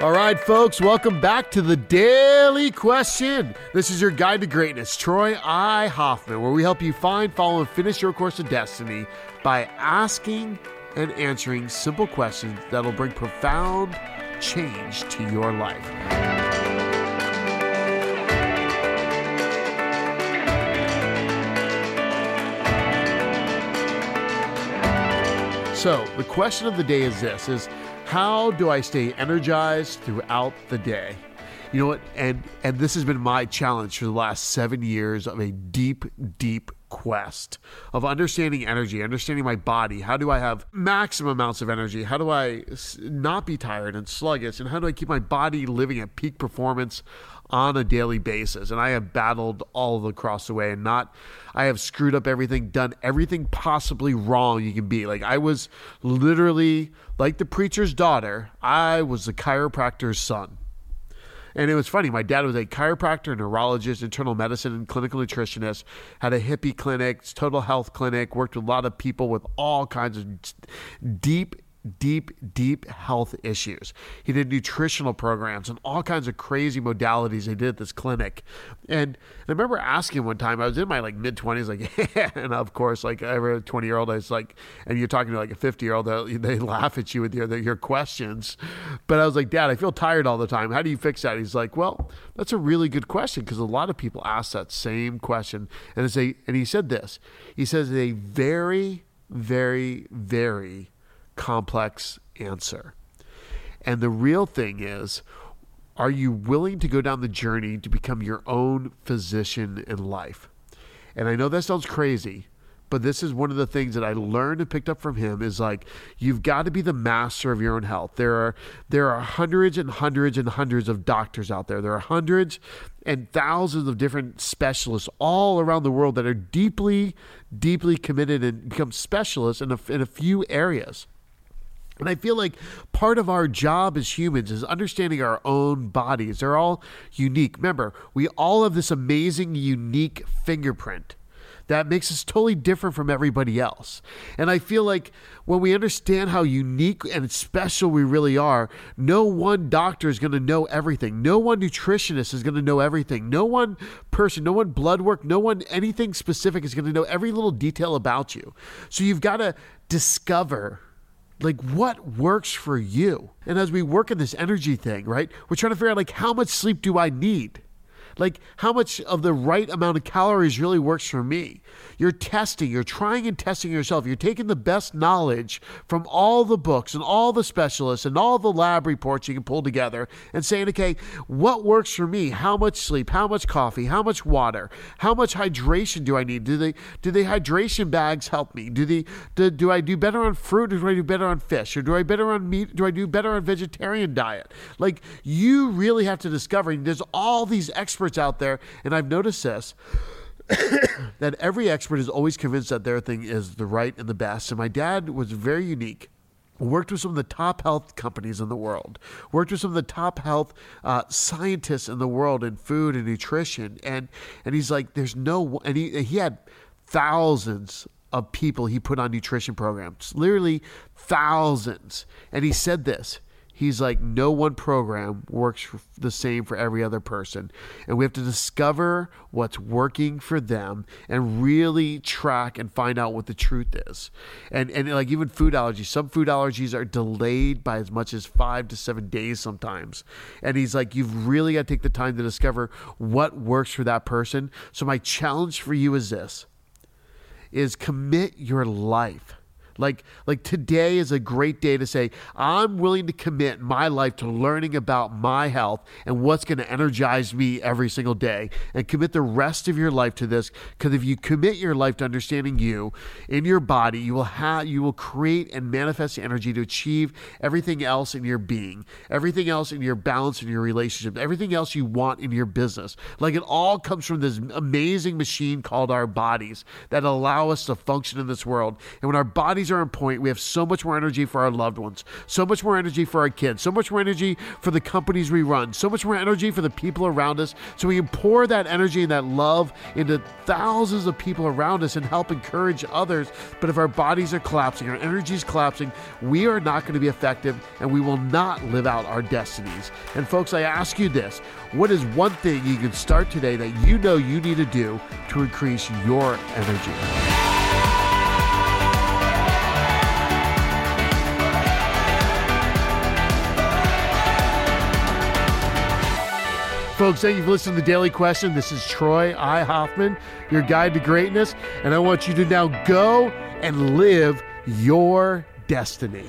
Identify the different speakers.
Speaker 1: All right, folks, welcome back to the Daily Question. This is your guide to greatness, Troy I. Hoffman, where we help you find, follow, and finish your course of destiny by asking and answering simple questions that'll bring profound change to your life. So, the question of the day is this is how do I stay energized throughout the day? You know what? And and this has been my challenge for the last 7 years of a deep deep quest of understanding energy, understanding my body. How do I have maximum amounts of energy? How do I not be tired and sluggish? And how do I keep my body living at peak performance on a daily basis? And I have battled all across the way and not, I have screwed up everything, done everything possibly wrong you can be. Like I was literally like the preacher's daughter, I was the chiropractor's son. And it was funny. My dad was a chiropractor, neurologist, internal medicine, and clinical nutritionist. Had a hippie clinic, total health clinic. Worked with a lot of people with all kinds of deep deep, deep health issues. He did nutritional programs and all kinds of crazy modalities they did at this clinic. And I remember asking one time, I was in my like mid 20s, like. And of course, like every 20 year old, I was like, and you're talking to like a 50 year old, they laugh at you with your, your questions. But I was like, Dad, I feel tired all the time. How do you fix that? He's like, Well, that's a really good question because a lot of people ask that same question. And, a, and he said this he says, a very, very, very complex answer. And the real thing is, are you willing to go down the journey to become your own physician in life? And I know that sounds crazy, but this is one of the things that I learned and picked up from him is like you've got to be the master of your own health. There are there are hundreds and hundreds and hundreds of doctors out there. There are hundreds and thousands of different specialists all around the world that are deeply deeply committed and become specialists in a, in a few areas. And I feel like part of our job as humans is understanding our own bodies. They're all unique. Remember, we all have this amazing, unique fingerprint that makes us totally different from everybody else. And I feel like when we understand how unique and special we really are, no one doctor is going to know everything. No one nutritionist is going to know everything. No one person, no one blood work, no one anything specific is going to know every little detail about you. So you've got to discover like what works for you? And as we work in this energy thing right we're trying to figure out like how much sleep do i need like how much of the right amount of calories really works for me. You're testing, you're trying and testing yourself. You're taking the best knowledge from all the books and all the specialists and all the lab reports you can pull together and saying, okay, what works for me? How much sleep? How much coffee? How much water? How much hydration do I need? Do they do the hydration bags help me? Do the do, do I do better on fruit or do I do better on fish? Or do I better on meat? Do I do better on vegetarian diet? Like you really have to discover there's all these experts experts out there, and I've noticed this. that every expert is always convinced that their thing is the right and the best. And my dad was very unique worked with some of the top health companies in the world, worked with some of the top health uh, scientists in the world in food and nutrition, and and he's like, there's no, and he he had thousands of people he put on nutrition programs, literally thousands, and he said this he's like no one program works the same for every other person. And we have to discover what's working for them and really track and find out what the truth is. And and like even food allergies some food allergies are delayed by as much as five to seven days sometimes. And he's like you've really got to take the time to discover what works for that person. So my challenge for you is this is commit your life like like today is a great day to say I'm willing to commit my life to learning about my health and what's going to energize me every single day and commit the rest of your life to this because if you commit your life to understanding you in your body, you will have you will create and manifest the energy to achieve everything else in your being, everything else in your balance in your relationship, everything else you want in your business. Like it all comes from this amazing machine called our bodies that allow us to function in this world. And when our bodies bodies are on point, we have so much more energy for our loved ones, so much more energy for our kids, so much more energy for the companies we run, so much more energy for the people around us. So we can pour that energy and that love into thousands of people around us and help encourage others. But if our bodies are collapsing, our energy is collapsing, we are not going to be effective and we will not live out our destinies. And folks, I ask you this what is one thing you can start today that you know you need to do to increase your energy? Folks, thank you for listening to the Daily Question. This is Troy I. Hoffman, your guide to greatness, and I want you to now go and live your destiny.